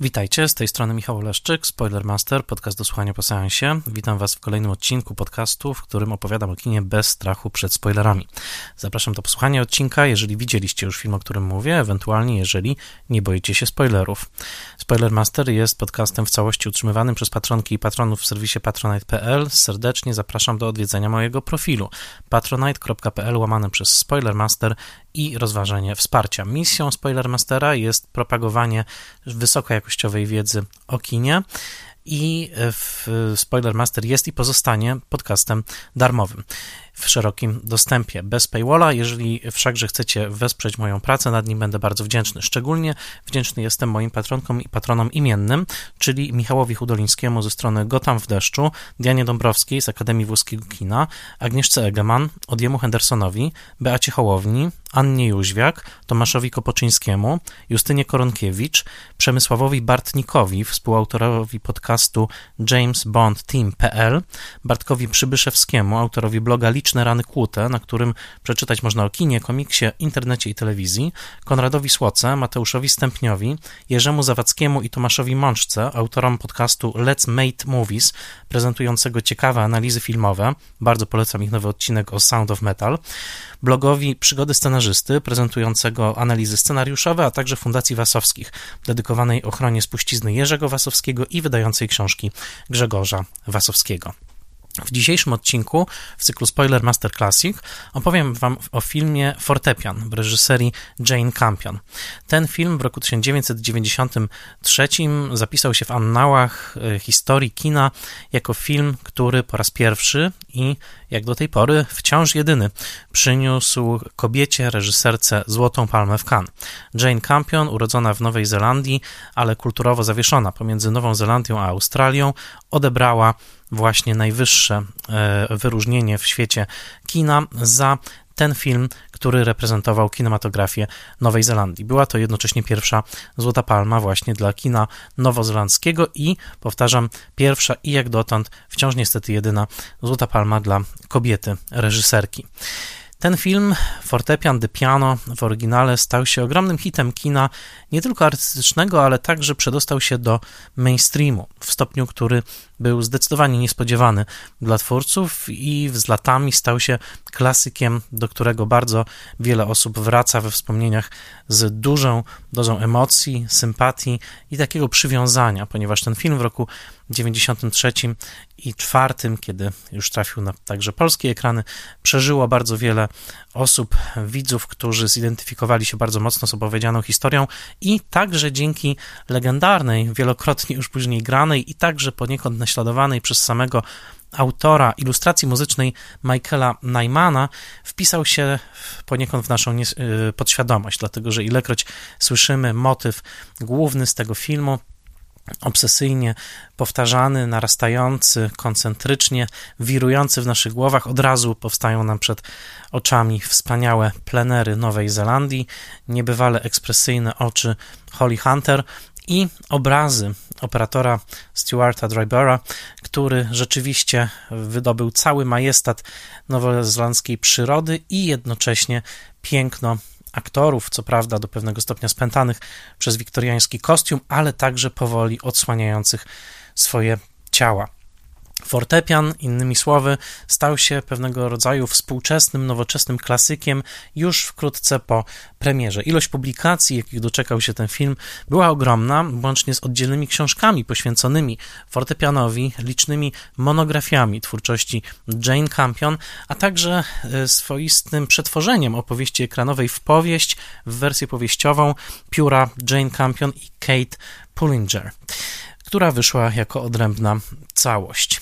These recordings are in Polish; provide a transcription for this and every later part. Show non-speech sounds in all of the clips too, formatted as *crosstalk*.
Witajcie, z tej strony Michał Leszczyk, Spoilermaster, podcast do słuchania po seansie. Witam Was w kolejnym odcinku podcastu, w którym opowiadam o kinie bez strachu przed spoilerami. Zapraszam do posłuchania odcinka, jeżeli widzieliście już film, o którym mówię, ewentualnie jeżeli nie boicie się spoilerów. Spoilermaster jest podcastem w całości utrzymywanym przez patronki i patronów w serwisie patronite.pl. Serdecznie zapraszam do odwiedzenia mojego profilu patronite.pl łamane przez Spoilermaster i rozważenie wsparcia. Misją Spoilermastera jest propagowanie wysokojakościowej wiedzy o kinie i Spoilermaster jest i pozostanie podcastem darmowym w szerokim dostępie, bez paywalla. Jeżeli wszakże chcecie wesprzeć moją pracę, nad nim będę bardzo wdzięczny. Szczególnie wdzięczny jestem moim patronkom i patronom imiennym, czyli Michałowi Hudolińskiemu ze strony Gotam w deszczu, Dianie Dąbrowskiej z Akademii Włoskiego Kina, Agnieszce Egeman, Odiemu Hendersonowi, Beacie Hołowni, Annie Jóźwiak, Tomaszowi Kopoczyńskiemu, Justynie Koronkiewicz, Przemysławowi Bartnikowi, współautorowi podcastu James Bond Team.pl, Bartkowi Przybyszewskiemu, autorowi bloga Liczne Rany Kłute, na którym przeczytać można o kinie, komiksie, internecie i telewizji, Konradowi Słoce, Mateuszowi Stępniowi, Jerzemu Zawadzkiemu i Tomaszowi Mączce, autorom podcastu Let's Mate Movies, prezentującego ciekawe analizy filmowe, bardzo polecam ich nowy odcinek o Sound of Metal, blogowi Przygody Scenarzysty, prezentującego analizy scenariuszowe, a także Fundacji Wasowskich, dedykowanej ochronie spuścizny Jerzego Wasowskiego i wydającej książki Grzegorza Wasowskiego. W dzisiejszym odcinku w cyklu Spoiler Master Classic opowiem Wam o filmie Fortepian w reżyserii Jane Campion. Ten film w roku 1993 zapisał się w annałach e, historii kina jako film, który po raz pierwszy i jak do tej pory wciąż jedyny przyniósł kobiecie reżyserce Złotą Palmę w Cannes. Jane Campion, urodzona w Nowej Zelandii, ale kulturowo zawieszona pomiędzy Nową Zelandią a Australią, odebrała właśnie najwyższe e, wyróżnienie w świecie kina za ten film, który reprezentował kinematografię Nowej Zelandii. Była to jednocześnie pierwsza Złota Palma właśnie dla kina nowozelandzkiego i, powtarzam, pierwsza i jak dotąd wciąż niestety jedyna Złota Palma dla kobiety reżyserki. Ten film, Fortepian de Piano w oryginale, stał się ogromnym hitem kina nie tylko artystycznego, ale także przedostał się do mainstreamu w stopniu, który był zdecydowanie niespodziewany dla twórców i z latami stał się klasykiem, do którego bardzo wiele osób wraca we wspomnieniach z dużą dozą emocji, sympatii i takiego przywiązania, ponieważ ten film w roku 93 i 4, kiedy już trafił na także polskie ekrany, przeżyło bardzo wiele osób, widzów, którzy zidentyfikowali się bardzo mocno z opowiedzianą historią i także dzięki legendarnej, wielokrotnie już później granej i także poniekąd naśladowanej przez samego autora ilustracji muzycznej Michaela Nymana wpisał się poniekąd w naszą y, podświadomość, dlatego że ilekroć słyszymy motyw główny z tego filmu, obsesyjnie powtarzany, narastający, koncentrycznie, wirujący w naszych głowach, od razu powstają nam przed oczami wspaniałe plenery Nowej Zelandii, niebywale ekspresyjne oczy Holly Hunter i obrazy operatora Stuarta Drybera, który rzeczywiście wydobył cały majestat nowozelandzkiej przyrody i jednocześnie piękno aktorów, co prawda do pewnego stopnia spętanych przez wiktoriański kostium, ale także powoli odsłaniających swoje ciała. Fortepian, innymi słowy, stał się pewnego rodzaju współczesnym, nowoczesnym klasykiem już wkrótce po premierze. Ilość publikacji, jakich doczekał się ten film, była ogromna, łącznie z oddzielnymi książkami poświęconymi fortepianowi, licznymi monografiami twórczości Jane Campion, a także e, swoistym przetworzeniem opowieści ekranowej w powieść, w wersję powieściową pióra Jane Campion i Kate Pullinger która wyszła jako odrębna całość.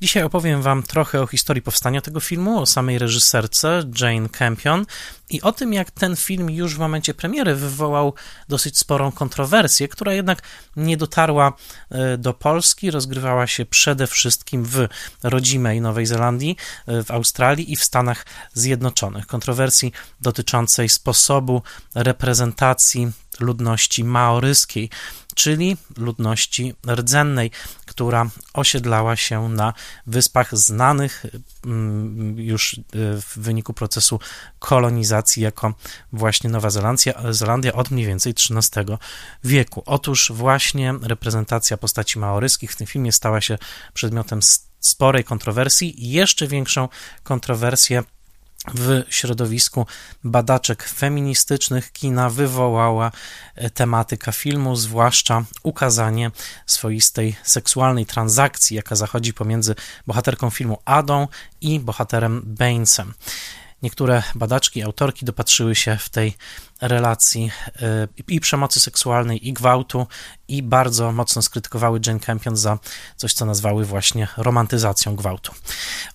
Dzisiaj opowiem Wam trochę o historii powstania tego filmu, o samej reżyserce Jane Campion i o tym, jak ten film już w momencie premiery wywołał dosyć sporą kontrowersję, która jednak nie dotarła e, do Polski, rozgrywała się przede wszystkim w rodzimej Nowej Zelandii, e, w Australii i w Stanach Zjednoczonych. Kontrowersji dotyczącej sposobu reprezentacji ludności maoryskiej czyli ludności rdzennej, która osiedlała się na wyspach znanych mm, już y, w wyniku procesu kolonizacji jako właśnie Nowa Zelandia, Zelandia od mniej więcej XIII wieku. Otóż właśnie reprezentacja postaci maoryskich w tym filmie stała się przedmiotem sporej kontrowersji jeszcze większą kontrowersję w środowisku badaczek feministycznych kina wywołała e, tematyka filmu, zwłaszcza ukazanie swoistej seksualnej transakcji, jaka zachodzi pomiędzy bohaterką filmu Adą i bohaterem Bainesem. Niektóre badaczki, autorki dopatrzyły się w tej relacji e, i przemocy seksualnej, i gwałtu, i bardzo mocno skrytykowały Jane Campion za coś, co nazwały właśnie romantyzacją gwałtu.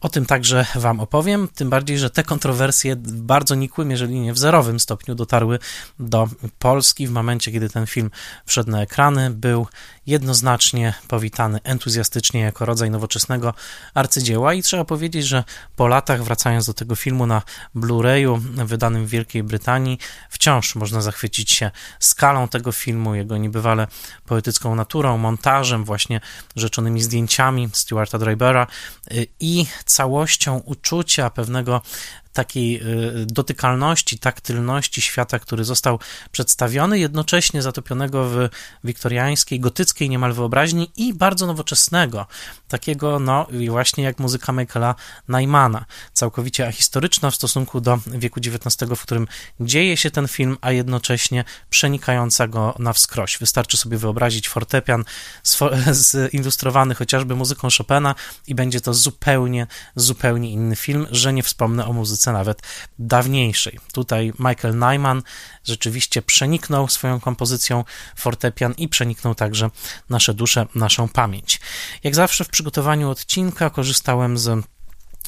O tym także Wam opowiem, tym bardziej, że te kontrowersje w bardzo nikłym, jeżeli nie w zerowym stopniu dotarły do Polski w momencie, kiedy ten film wszedł na ekrany, był jednoznacznie powitany entuzjastycznie jako rodzaj nowoczesnego arcydzieła i trzeba powiedzieć, że po latach, wracając do tego filmu na Blu-rayu wydanym w Wielkiej Brytanii, wciąż można zachwycić się skalą tego filmu, jego niebywale poetycką naturą, montażem, właśnie rzeczonymi zdjęciami Stuarta Drybera y, i całością uczucia pewnego takiej y, dotykalności, taktylności świata, który został przedstawiony, jednocześnie zatopionego w wiktoriańskiej, gotyckiej niemal wyobraźni i bardzo nowoczesnego, takiego no właśnie jak muzyka Michaela Nymana, całkowicie ahistoryczna w stosunku do wieku XIX, w którym dzieje się ten film, a jednocześnie przenikająca go na wskroś. Wystarczy sobie wyobrazić fortepian *laughs* zilustrowany chociażby muzyką Chopina i będzie to zupełnie, zupełnie inny film, że nie wspomnę o muzyce muzyce nawet dawniejszej. Tutaj Michael Nyman rzeczywiście przeniknął swoją kompozycją fortepian i przeniknął także nasze dusze, naszą pamięć. Jak zawsze w przygotowaniu odcinka korzystałem z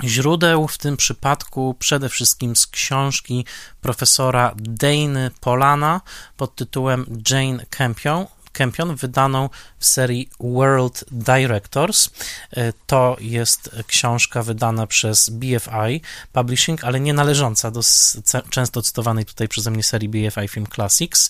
źródeł, w tym przypadku przede wszystkim z książki profesora Dane Polana pod tytułem Jane Campion, Campion, wydaną w serii World Directors. E, to jest książka wydana przez BFI Publishing, ale nie należąca do często cytowanej tutaj przeze mnie serii BFI Film Classics.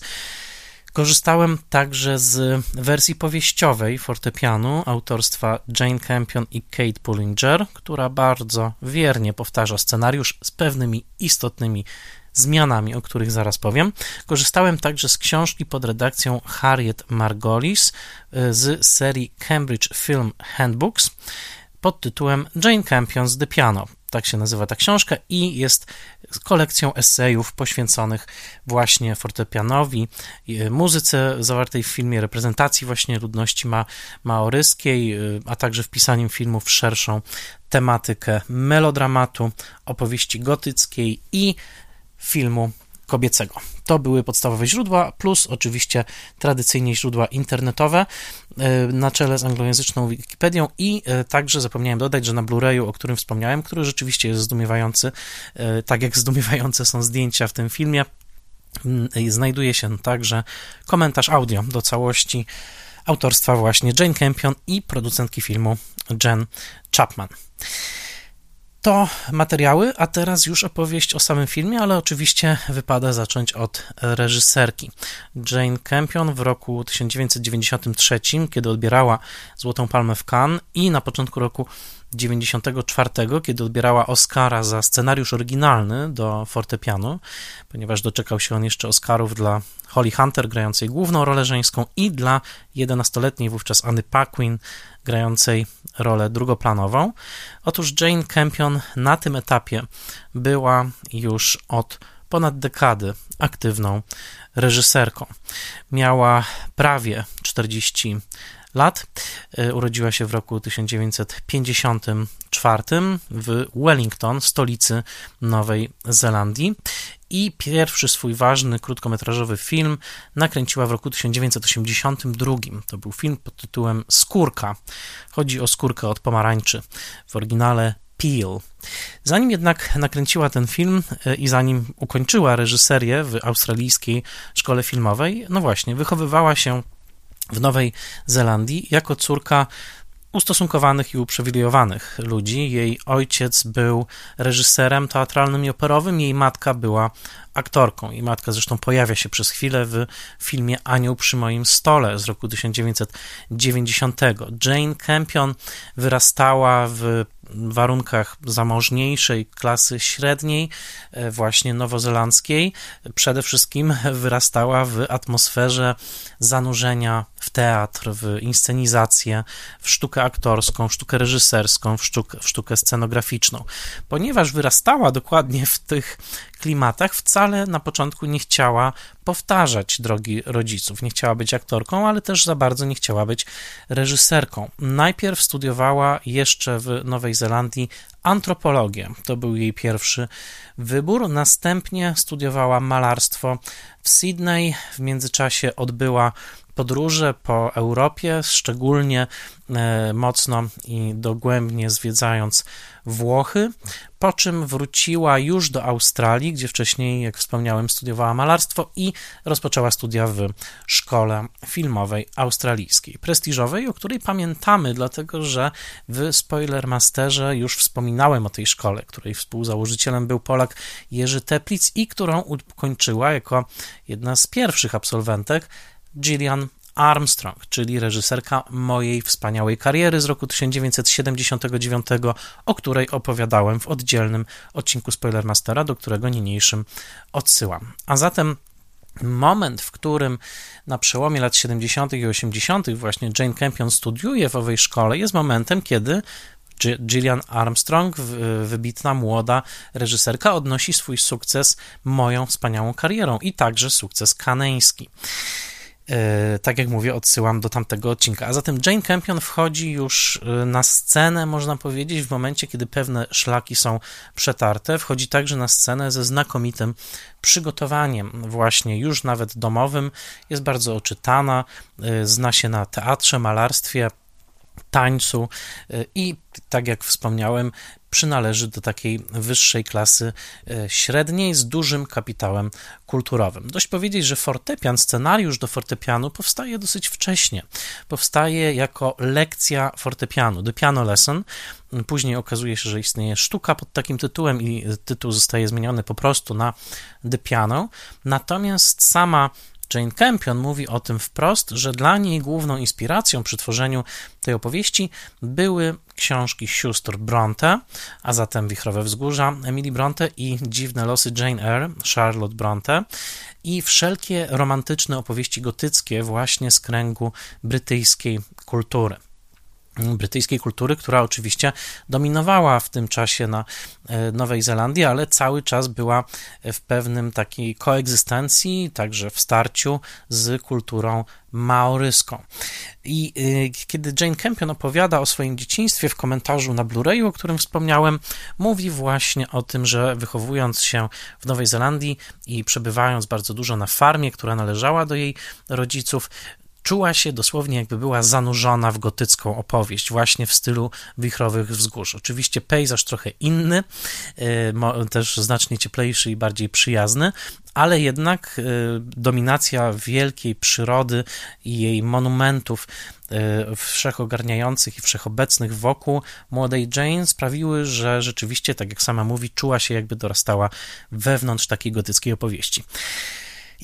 Korzystałem także z wersji powieściowej fortepianu autorstwa Jane Campion i Kate Pullinger, która bardzo wiernie powtarza scenariusz z pewnymi istotnymi zmianami, o których zaraz powiem. Korzystałem także z książki pod redakcją Harriet Margolis y, z serii Cambridge Film Handbooks pod tytułem Jane Campion's The Piano. Tak się nazywa ta książka i jest kolekcją esejów poświęconych właśnie fortepianowi, y, muzyce zawartej w filmie, reprezentacji właśnie ludności ma, maoryskiej, y, a także wpisaniem filmu w szerszą tematykę melodramatu, opowieści gotyckiej i filmu kobiecego. To były podstawowe źródła, plus oczywiście tradycyjnie źródła internetowe e, na czele z anglojęzyczną Wikipedią i e, także zapomniałem dodać, że na Blu-rayu, o którym wspomniałem, który rzeczywiście jest zdumiewający, e, tak jak zdumiewające są zdjęcia w tym filmie, mm, znajduje się także komentarz audio do całości autorstwa właśnie Jane Campion i producentki filmu Jen Chapman. To materiały, a teraz już opowieść o samym filmie, ale oczywiście wypada zacząć od reżyserki. Jane Campion w roku 1993, kiedy odbierała Złotą Palmę w Cannes i na początku roku 94, kiedy odbierała Oscara za scenariusz oryginalny do fortepianu, ponieważ doczekał się on jeszcze Oscarów dla Holly Hunter grającej główną rolę żeńską i dla 11-letniej wówczas Anny Paquin grającej rolę drugoplanową. Otóż Jane Campion na tym etapie była już od ponad dekady aktywną reżyserką. Miała prawie 40 lat. E, urodziła się w roku 1954 w Wellington, stolicy Nowej Zelandii. I pierwszy swój ważny krótkometrażowy film nakręciła w roku 1982. To był film pod tytułem Skórka. Chodzi o skórkę od pomarańczy. W oryginale Peel. Zanim jednak nakręciła ten film e, i zanim ukończyła reżyserię w australijskiej szkole filmowej, no właśnie, wychowywała się w Nowej Zelandii jako córka ustosunkowanych i uprzywilejowanych ludzi. Jej ojciec był reżyserem teatralnym i operowym, jej matka była aktorką. Jej matka zresztą pojawia się przez chwilę w filmie Anioł przy moim stole z roku 1990. Jane Campion wyrastała w warunkach zamożniejszej klasy średniej, e, właśnie nowozelandzkiej, przede wszystkim wyrastała w atmosferze zanurzenia w teatr, w inscenizację, w sztukę aktorską, w sztukę reżyserską, w sztukę, w sztukę scenograficzną. Ponieważ wyrastała dokładnie w tych klimatach, wcale na początku nie chciała powtarzać drogi rodziców. Nie chciała być aktorką, ale też za bardzo nie chciała być reżyserką. Najpierw studiowała jeszcze w Nowej Zelandii antropologię. To był jej pierwszy wybór. Następnie studiowała malarstwo w Sydney. W międzyczasie odbyła podróże po Europie, szczególnie e, mocno i dogłębnie zwiedzając Włochy, po czym wróciła już do Australii, gdzie wcześniej, jak wspomniałem, studiowała malarstwo i rozpoczęła studia w szkole filmowej australijskiej, prestiżowej, o której pamiętamy, dlatego że w Spoilermasterze już wspominałem o tej szkole, której współzałożycielem był Polak Jerzy Teplic i którą ukończyła jako jedna z pierwszych absolwentek Gillian Armstrong, czyli reżyserka mojej wspaniałej kariery z roku 1979, o której opowiadałem w oddzielnym odcinku Spoilermastera, do którego niniejszym odsyłam. A zatem moment, w którym na przełomie lat 70. i 80. właśnie Jane Campion studiuje w owej szkole, jest momentem, kiedy Gillian Armstrong, wybitna młoda reżyserka, odnosi swój sukces moją wspaniałą karierą i także sukces kaneński. E, tak jak mówię, odsyłam do tamtego odcinka. A zatem Jane Campion wchodzi już e, na scenę, można powiedzieć, w momencie, kiedy pewne szlaki są przetarte. Wchodzi także na scenę ze znakomitym przygotowaniem, właśnie już nawet domowym. Jest bardzo oczytana, e, zna się na teatrze, malarstwie, tańcu i, tak jak wspomniałem, przynależy do takiej wyższej klasy e, średniej z dużym kapitałem kulturowym. Dość powiedzieć, że fortepian, scenariusz do fortepianu powstaje dosyć wcześnie. Powstaje jako lekcja fortepianu, The Piano Lesson. Później okazuje się, że istnieje sztuka pod takim tytułem i tytuł zostaje zmieniony po prostu na The Piano. Natomiast sama Jane Campion mówi o tym wprost, że dla niej główną inspiracją przy tworzeniu tej opowieści były książki sióstr Bronte, a zatem Wichrowe Wzgórza Emily Bronte i Dziwne losy Jane Eyre Charlotte Bronte. I wszelkie romantyczne opowieści gotyckie właśnie z kręgu brytyjskiej kultury brytyjskiej kultury, która oczywiście dominowała w tym czasie na e, Nowej Zelandii, ale cały czas była w pewnym takiej koegzystencji, także w starciu z kulturą maoryską. I e, kiedy Jane Campion opowiada o swoim dzieciństwie w komentarzu na Blu-rayu, o którym wspomniałem, mówi właśnie o tym, że wychowując się w Nowej Zelandii i przebywając bardzo dużo na farmie, która należała do jej rodziców, czuła się dosłownie jakby była zanurzona w gotycką opowieść, właśnie w stylu wichrowych wzgórz. Oczywiście pejzaż trochę inny, e, też znacznie cieplejszy i bardziej przyjazny, ale jednak e, dominacja wielkiej przyrody i jej monumentów e, wszechogarniających i wszechobecnych wokół młodej Jane sprawiły, że rzeczywiście, tak jak sama mówi, czuła się jakby dorastała wewnątrz takiej gotyckiej opowieści.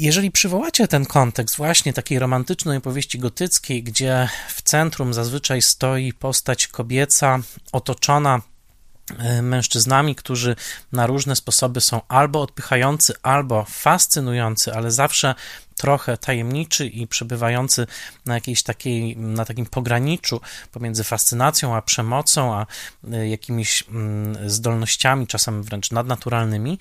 Jeżeli przywołacie ten kontekst właśnie takiej romantycznej opowieści gotyckiej, gdzie w centrum zazwyczaj stoi postać kobieca otoczona e, mężczyznami, którzy na różne sposoby są albo odpychający, albo fascynujący, ale zawsze trochę tajemniczy i przebywający na jakiejś takiej, na takim pograniczu pomiędzy fascynacją a przemocą, a e, jakimiś mm, zdolnościami, czasem wręcz nadnaturalnymi,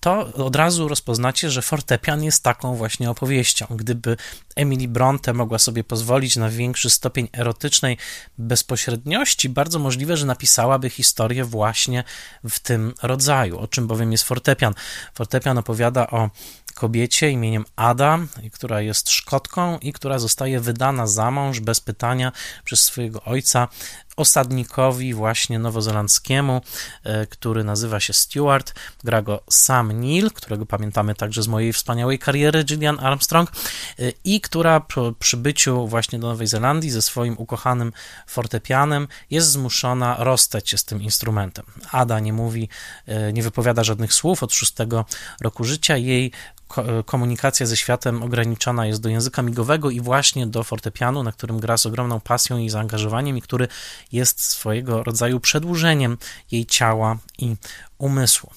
to od razu rozpoznacie, że fortepian jest taką właśnie opowieścią. Gdyby Emily Bronte mogła sobie pozwolić na większy stopień erotycznej bezpośredniości, bardzo możliwe, że napisałaby historię właśnie w tym rodzaju. O czym bowiem jest fortepian? Fortepian opowiada o kobiecie imieniem Ada, która jest Szkotką i która zostaje wydana za mąż bez pytania przez swojego ojca osadnikowi właśnie nowozelandzkiemu, e, który nazywa się Stewart. Gra go Sam Neill, którego pamiętamy także z mojej wspaniałej kariery, Gillian Armstrong, e, i która po przybyciu właśnie do Nowej Zelandii ze swoim ukochanym fortepianem jest zmuszona rozstać się z tym instrumentem. Ada nie mówi, e, nie wypowiada żadnych słów od szóstego roku życia. Jej komunikacja ze światem ograniczona jest do języka migowego i właśnie do fortepianu, na którym gra z ogromną pasją i zaangażowaniem i który jest swojego rodzaju przedłużeniem jej ciała i umysłu.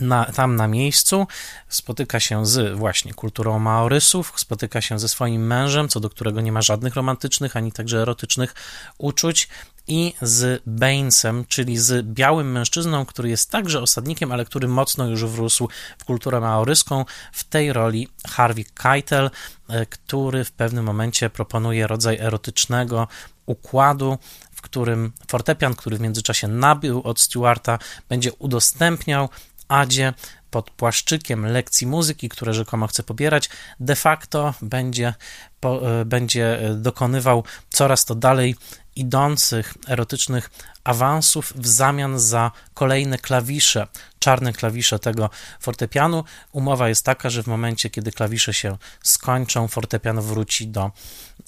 Na, tam na miejscu spotyka się z właśnie kulturą Maorysów, spotyka się ze swoim mężem, co do którego nie ma żadnych romantycznych ani także erotycznych uczuć, i z Bainesem, czyli z białym mężczyzną, który jest także osadnikiem, ale który mocno już wrósł w kulturę maoryską. W tej roli Harvey Keitel, e, który w pewnym momencie proponuje rodzaj erotycznego układu, w którym fortepian, który w międzyczasie nabył od Stewarta, będzie udostępniał Adzie pod płaszczykiem lekcji muzyki, które rzekomo chce pobierać, de facto będzie, po, e, będzie dokonywał coraz to dalej idących erotycznych awansów w zamian za kolejne klawisze, czarne klawisze tego fortepianu. Umowa jest taka, że w momencie, kiedy klawisze się skończą, fortepian wróci do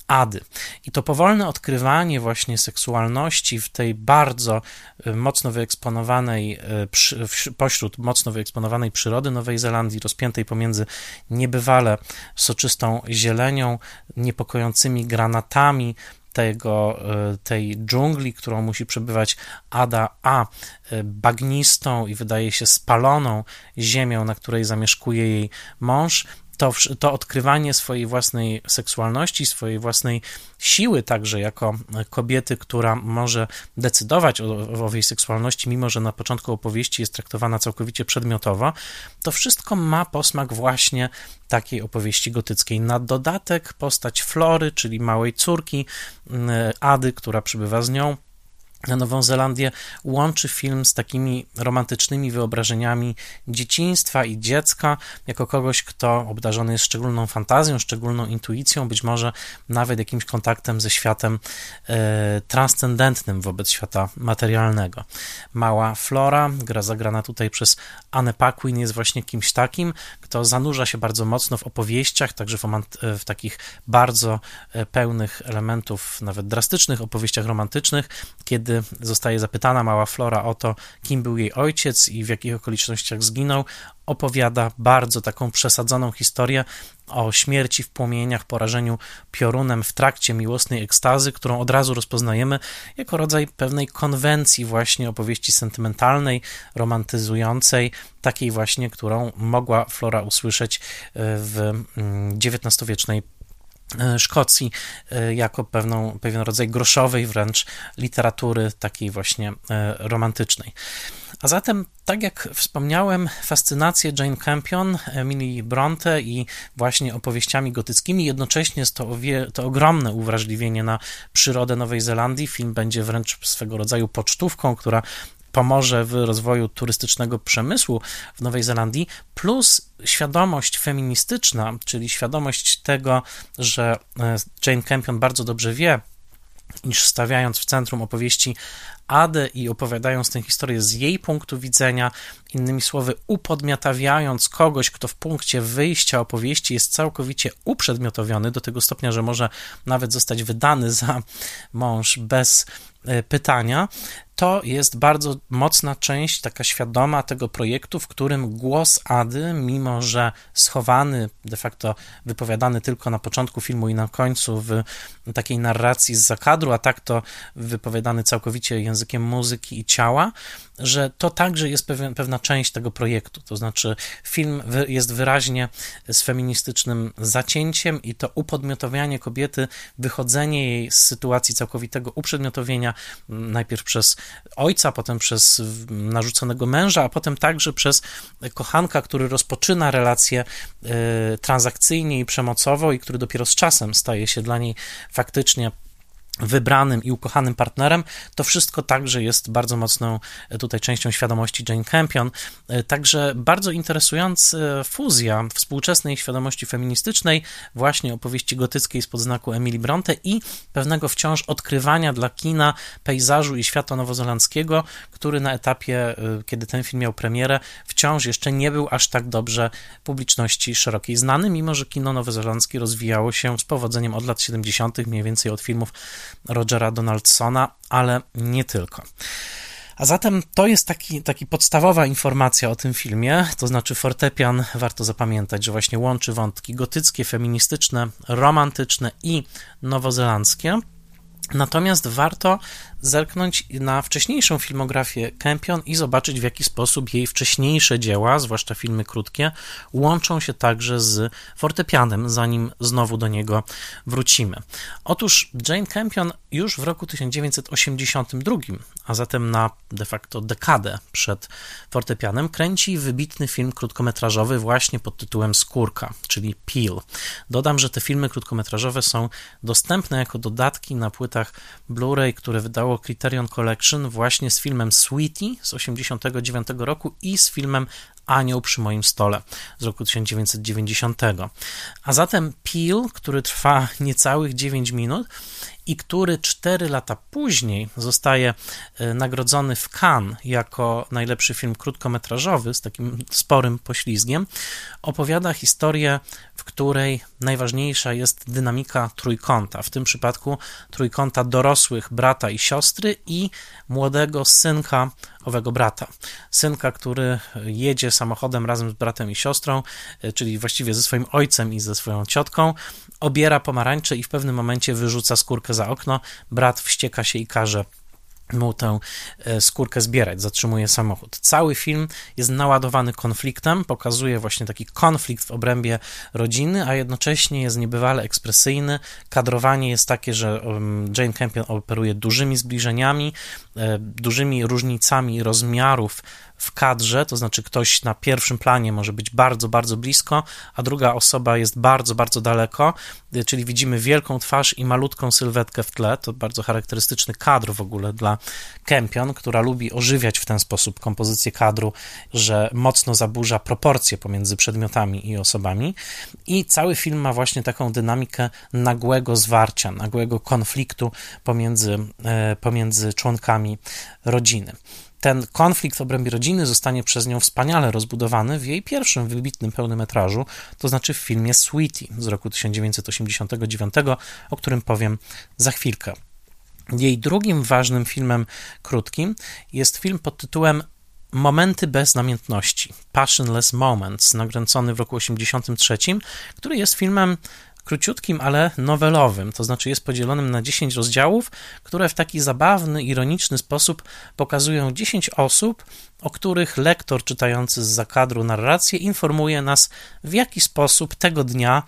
Ady. I to powolne odkrywanie właśnie seksualności w tej bardzo y, mocno wyeksponowanej, y, pośród mocno wyeksponowanej przyrody Nowej Zelandii, rozpiętej pomiędzy niebywale soczystą zielenią, niepokojącymi granatami, tego, e, tej dżungli, którą musi przebywać Ada, a e, bagnistą i wydaje się spaloną ziemią, na której zamieszkuje jej mąż, to, to odkrywanie swojej własnej seksualności, swojej własnej siły, także jako kobiety, która może decydować o, o seksualności, mimo że na początku opowieści jest traktowana całkowicie przedmiotowo, to wszystko ma posmak właśnie takiej opowieści gotyckiej. Na dodatek postać Flory, czyli małej córki Ady, która przybywa z nią, na Nową Zelandię łączy film z takimi romantycznymi wyobrażeniami dzieciństwa i dziecka, jako kogoś, kto obdarzony jest szczególną fantazją, szczególną intuicją, być może nawet jakimś kontaktem ze światem e, transcendentnym wobec świata materialnego. Mała Flora, gra zagrana tutaj przez Anne Paquin, jest właśnie kimś takim, kto zanurza się bardzo mocno w opowieściach, także w, w takich bardzo e, pełnych elementów, nawet drastycznych opowieściach romantycznych, kiedy zostaje zapytana mała Flora o to, kim był jej ojciec i w jakich okolicznościach zginął, opowiada bardzo taką przesadzoną historię o śmierci w płomieniach, porażeniu piorunem w trakcie miłosnej ekstazy, którą od razu rozpoznajemy jako rodzaj pewnej konwencji właśnie opowieści sentymentalnej, romantyzującej, takiej właśnie, którą mogła Flora usłyszeć e, w XIX-wiecznej mm, E, Szkocji e, jako pewną, pewien rodzaj groszowej wręcz literatury takiej właśnie romantycznej. A zatem, tak jak wspomniałem, fascynację Jane Campion, Emily Bronte i właśnie opowieściami gotyckimi, jednocześnie jest to, to ogromne uwrażliwienie na przyrodę Nowej Zelandii. Film będzie wręcz swego rodzaju pocztówką, która pomoże w rozwoju turystycznego przemysłu w Nowej Zelandii, plus świadomość feministyczna, czyli świadomość tego, że e, Jane Campion bardzo dobrze wie, iż stawiając w centrum opowieści Adę i opowiadając tę historię z jej punktu widzenia, innymi słowy, upodmiotawiając kogoś, kto w punkcie wyjścia opowieści jest całkowicie uprzedmiotowiony do tego stopnia, że może nawet zostać wydany za mąż bez e, pytania, to jest bardzo mocna część, taka świadoma tego projektu, w którym głos Ady, mimo że schowany, de facto wypowiadany tylko na początku filmu i na końcu w takiej narracji z zakadru, a tak to wypowiadany całkowicie językiem muzyki i ciała, że to także jest pewien, pewna część tego projektu. To znaczy, film jest wyraźnie z feministycznym zacięciem i to upodmiotowianie kobiety, wychodzenie jej z sytuacji całkowitego uprzedmiotowienia, najpierw przez ojca, potem przez narzuconego męża, a potem także przez kochanka, który rozpoczyna relację y, transakcyjnie i przemocowo i który dopiero z czasem staje się dla niej faktycznie wybranym i ukochanym partnerem, to wszystko także jest bardzo mocną e, tutaj częścią świadomości Jane Campion. E, także bardzo interesująca fuzja współczesnej świadomości feministycznej, właśnie opowieści gotyckiej spod znaku Emily Bronte i pewnego wciąż odkrywania dla kina pejzażu i świata nowozelandzkiego, który na etapie, e, kiedy ten film miał premierę, wciąż jeszcze nie był aż tak dobrze publiczności szerokiej znany, mimo że kino nowozelandzkie rozwijało się z powodzeniem od lat 70., mniej więcej od filmów Rogera Donaldsona, ale nie tylko. A zatem to jest taki, taki podstawowa informacja o tym filmie, to znaczy fortepian, warto zapamiętać, że właśnie łączy wątki gotyckie, feministyczne, romantyczne i nowozelandzkie. Natomiast warto zerknąć na wcześniejszą filmografię Campion i zobaczyć, w jaki sposób jej wcześniejsze dzieła, zwłaszcza filmy krótkie, łączą się także z fortepianem, zanim znowu do niego wrócimy. Otóż Jane Campion już w roku 1982, a zatem na de facto dekadę przed fortepianem, kręci wybitny film krótkometrażowy właśnie pod tytułem Skórka, czyli Peel. Dodam, że te filmy krótkometrażowe są dostępne jako dodatki na płytach Blu-ray, które wydało powstało Criterion Collection właśnie z filmem Sweetie z 1989 roku i z filmem Anioł przy moim stole z roku 1990. A zatem Peel, który trwa niecałych 9 minut i który 4 lata później zostaje e, nagrodzony w Cannes jako najlepszy film krótkometrażowy z takim sporym poślizgiem, opowiada historię, w której najważniejsza jest dynamika trójkąta, w tym przypadku trójkąta dorosłych brata i siostry i młodego synka owego brata. Synka, który jedzie samochodem razem z bratem i siostrą, e, czyli właściwie ze swoim ojcem i ze swoją ciotką, obiera pomarańcze i w pewnym momencie wyrzuca skórkę za okno. Brat wścieka się i każe mu tę e, skórkę zbierać, zatrzymuje samochód. Cały film jest naładowany konfliktem, pokazuje właśnie taki konflikt w obrębie rodziny, a jednocześnie jest niebywale ekspresyjny. Kadrowanie jest takie, że Jane Campion operuje dużymi zbliżeniami, e, dużymi różnicami rozmiarów w kadrze, to znaczy ktoś na pierwszym planie może być bardzo, bardzo blisko, a druga osoba jest bardzo, bardzo daleko, y, czyli widzimy wielką twarz i malutką sylwetkę w tle. To bardzo charakterystyczny kadr w ogóle dla Kempion, która lubi ożywiać w ten sposób kompozycję kadru, że mocno zaburza proporcje pomiędzy przedmiotami i osobami. I cały film ma właśnie taką dynamikę nagłego zwarcia, nagłego konfliktu pomiędzy, e, pomiędzy członkami rodziny ten konflikt w obrębie rodziny zostanie przez nią wspaniale rozbudowany w jej pierwszym wybitnym pełnometrażu, to znaczy w filmie Sweetie z roku 1989, o którym powiem za chwilkę. Jej drugim ważnym filmem krótkim jest film pod tytułem Momenty bez namiętności, Passionless Moments, nakręcony w roku 1983, który jest filmem króciutkim, ale nowelowym, to znaczy jest podzielonym na 10 rozdziałów, które w taki zabawny, ironiczny sposób pokazują 10 osób, o których lektor czytający z zakadru narrację informuje nas, w jaki sposób tego dnia,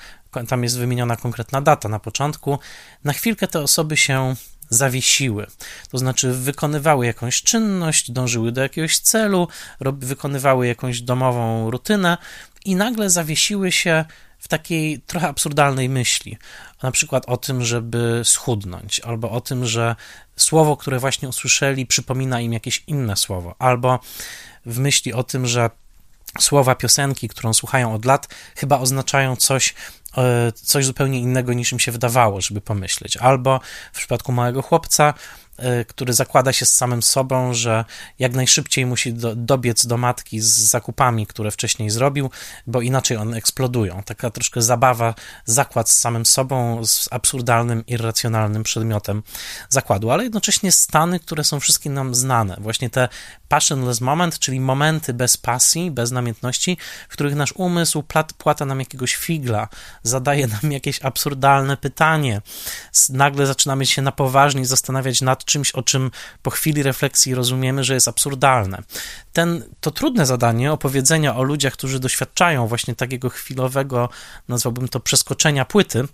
tam jest wymieniona konkretna data na początku, na chwilkę te osoby się zawiesiły. To znaczy wykonywały jakąś czynność, dążyły do jakiegoś celu, wykonywały jakąś domową rutynę i nagle zawiesiły się w takiej trochę absurdalnej myśli, na przykład o tym, żeby schudnąć, albo o tym, że słowo, które właśnie usłyszeli, przypomina im jakieś inne słowo, albo w myśli o tym, że słowa piosenki, którą słuchają od lat, chyba oznaczają coś, e, coś zupełnie innego niż im się wydawało, żeby pomyśleć. Albo w przypadku małego chłopca, który zakłada się z samym sobą, że jak najszybciej musi do, dobiec do matki z zakupami, które wcześniej zrobił, bo inaczej one eksplodują. Taka troszkę zabawa, zakład z samym sobą, z absurdalnym, irracjonalnym przedmiotem zakładu, ale jednocześnie stany, które są wszystkim nam znane. Właśnie te passionless moment, czyli momenty bez pasji, bez namiętności, w których nasz umysł plat, płata nam jakiegoś figla, zadaje nam jakieś absurdalne pytanie. Nagle zaczynamy się na poważnie zastanawiać nad czymś, o czym po chwili refleksji rozumiemy, że jest absurdalne. Ten, to trudne zadanie opowiedzenia o ludziach, którzy doświadczają właśnie takiego chwilowego, nazwałbym to, przeskoczenia płyty,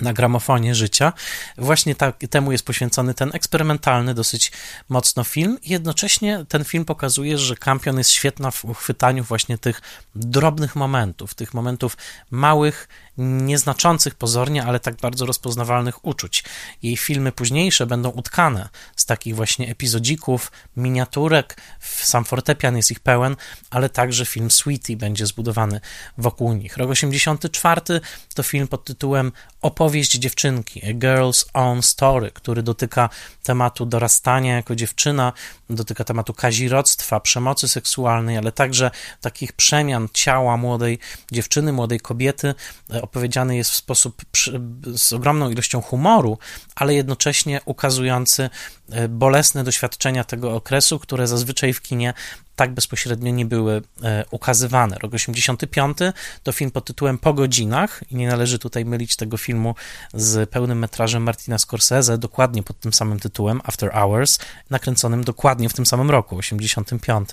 na gramofonie życia. Właśnie tak, temu jest poświęcony ten eksperymentalny dosyć mocno film. I jednocześnie ten film pokazuje, że Campion jest świetna w uchwytaniu właśnie tych drobnych momentów, tych momentów małych, nieznaczących pozornie, ale tak bardzo rozpoznawalnych uczuć. Jej filmy późniejsze będą utkane z takich właśnie epizodzików, miniaturek, sam fortepian jest ich pełen, ale także film Sweetie będzie zbudowany wokół nich. Rok 84 to film pod tytułem Opowieść dziewczynki, A Girl's Own Story, który dotyka tematu dorastania jako dziewczyna, dotyka tematu kazirodztwa, przemocy seksualnej, ale także takich przemian ciała młodej dziewczyny, młodej kobiety. Opowiedziany jest w sposób z ogromną ilością humoru, ale jednocześnie ukazujący e, bolesne doświadczenia tego okresu, które zazwyczaj w kinie tak bezpośrednio nie były e, ukazywane. Rok 85 to film pod tytułem Po godzinach i nie należy tutaj mylić tego filmu z pełnym metrażem Martina Scorsese, dokładnie pod tym samym tytułem After Hours, nakręconym dokładnie w tym samym roku, 85.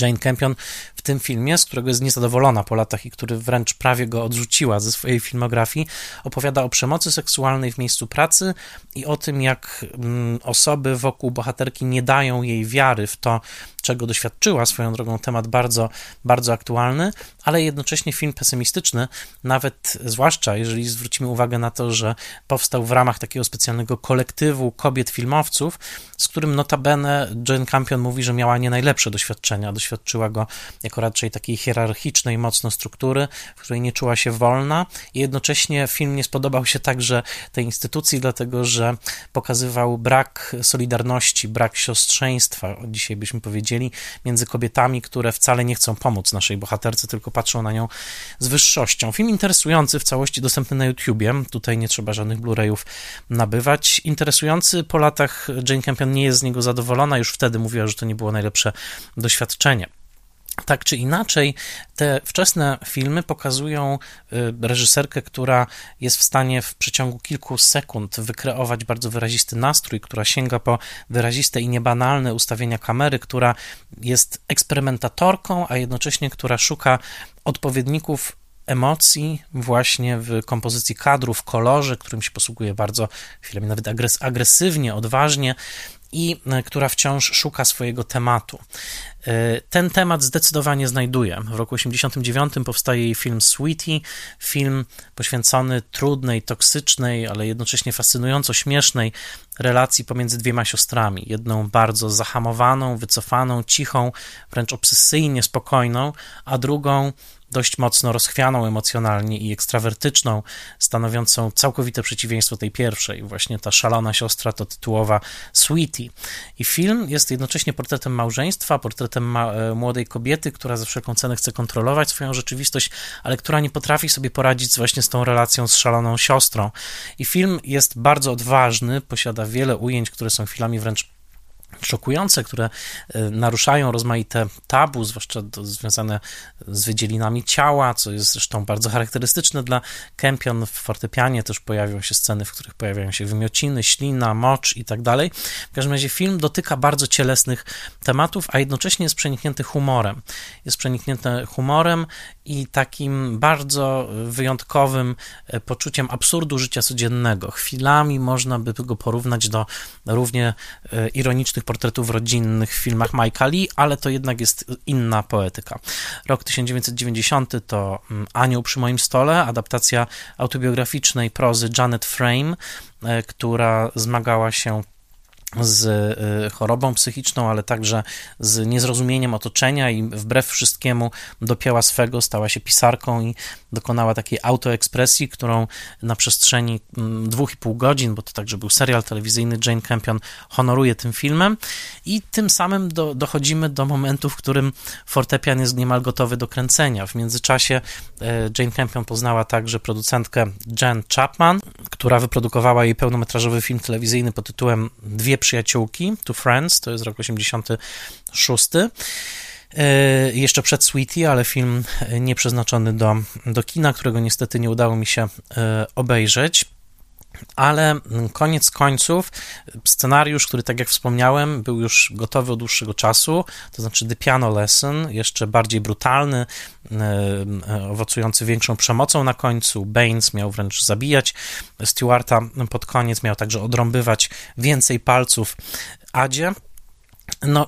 Jane Campion w tym filmie, z którego jest niezadowolona po latach i który wręcz prawie go odrzuciła ze swojej filmografii, opowiada o przemocy seksualnej w miejscu pracy i o tym, jak mm, osoby wokół bohaterki nie dają jej wiary w to, czego doświadczyła swoją drogą, temat bardzo, bardzo aktualny, ale jednocześnie film pesymistyczny, nawet zwłaszcza jeżeli zwrócimy uwagę na to, że powstał w ramach takiego specjalnego kolektywu kobiet filmowców, z którym notabene Jane Campion mówi, że miała nie najlepsze doświadczenia, doświadczyła go jako raczej takiej hierarchicznej mocno struktury, w której nie czuła się wolna. I jednocześnie film nie spodobał się także tej instytucji, dlatego że pokazywał brak solidarności, brak siostrzeństwa, dzisiaj byśmy powiedzieli, między kobietami, które wcale nie chcą pomóc naszej bohaterce, tylko patrzą na nią z wyższością. Film interesujący, w całości dostępny na YouTubie, tutaj nie trzeba żadnych Blu-rayów nabywać. Interesujący, po latach Jane Campion nie jest z niego zadowolona, już wtedy mówiła, że to nie było najlepsze doświadczenie. Tak czy inaczej, te wczesne filmy pokazują y, reżyserkę, która jest w stanie w przeciągu kilku sekund wykreować bardzo wyrazisty nastrój, która sięga po wyraziste i niebanalne ustawienia kamery, która jest eksperymentatorką, a jednocześnie która szuka odpowiedników emocji właśnie w kompozycji kadru, w kolorze, którym się posługuje bardzo chwilami nawet agresywnie, odważnie i e, która wciąż szuka swojego tematu. E, ten temat zdecydowanie znajduje. W roku 89 powstaje jej film Sweetie, film poświęcony trudnej, toksycznej, ale jednocześnie fascynująco śmiesznej relacji pomiędzy dwiema siostrami. Jedną bardzo zahamowaną, wycofaną, cichą, wręcz obsesyjnie spokojną, a drugą dość mocno rozchwianą emocjonalnie i ekstrawertyczną, stanowiącą całkowite przeciwieństwo tej pierwszej. Właśnie ta szalona siostra to tytułowa Sweetie. I film jest jednocześnie portretem małżeństwa, portretem ma e, młodej kobiety, która za wszelką cenę chce kontrolować swoją rzeczywistość, ale która nie potrafi sobie poradzić właśnie z tą relacją z szaloną siostrą. I film jest bardzo odważny, posiada wiele ujęć, które są chwilami wręcz szokujące, które e, naruszają rozmaite tabu, zwłaszcza związane z wydzielinami ciała, co jest zresztą bardzo charakterystyczne dla Kempion. W fortepianie też pojawią się sceny, w których pojawiają się wymiociny, ślina, mocz i tak dalej. W każdym razie film dotyka bardzo cielesnych tematów, a jednocześnie jest przeniknięty humorem. Jest przeniknięty humorem i takim bardzo wyjątkowym e, poczuciem absurdu życia codziennego. Chwilami można by go porównać do równie e, ironicznych portretów rodzinnych w filmach Mike'a Lee, ale to jednak jest inna poetyka. Rok 1990 to mm, Anioł przy moim stole, adaptacja autobiograficznej prozy Janet Frame, e, która zmagała się z y, chorobą psychiczną, ale także z niezrozumieniem otoczenia i wbrew wszystkiemu dopięła swego, stała się pisarką i dokonała takiej autoekspresji, którą na przestrzeni mm, dwóch i pół godzin, bo to także był serial telewizyjny, Jane Campion honoruje tym filmem i tym samym do, dochodzimy do momentu, w którym fortepian jest niemal gotowy do kręcenia. W międzyczasie e, Jane Campion poznała także producentkę Jen Chapman, która wyprodukowała jej pełnometrażowy film telewizyjny pod tytułem Dwie przyjaciółki, Two Friends, to jest rok 86. E, jeszcze przed Sweetie, ale film nieprzeznaczony do, do kina, którego niestety nie udało mi się e, obejrzeć. Ale koniec końców scenariusz, który tak jak wspomniałem, był już gotowy od dłuższego czasu, to znaczy The Piano Lesson, jeszcze bardziej brutalny, e, owocujący większą przemocą na końcu. Baines miał wręcz zabijać Stewarta pod koniec, miał także odrąbywać więcej palców Adzie no,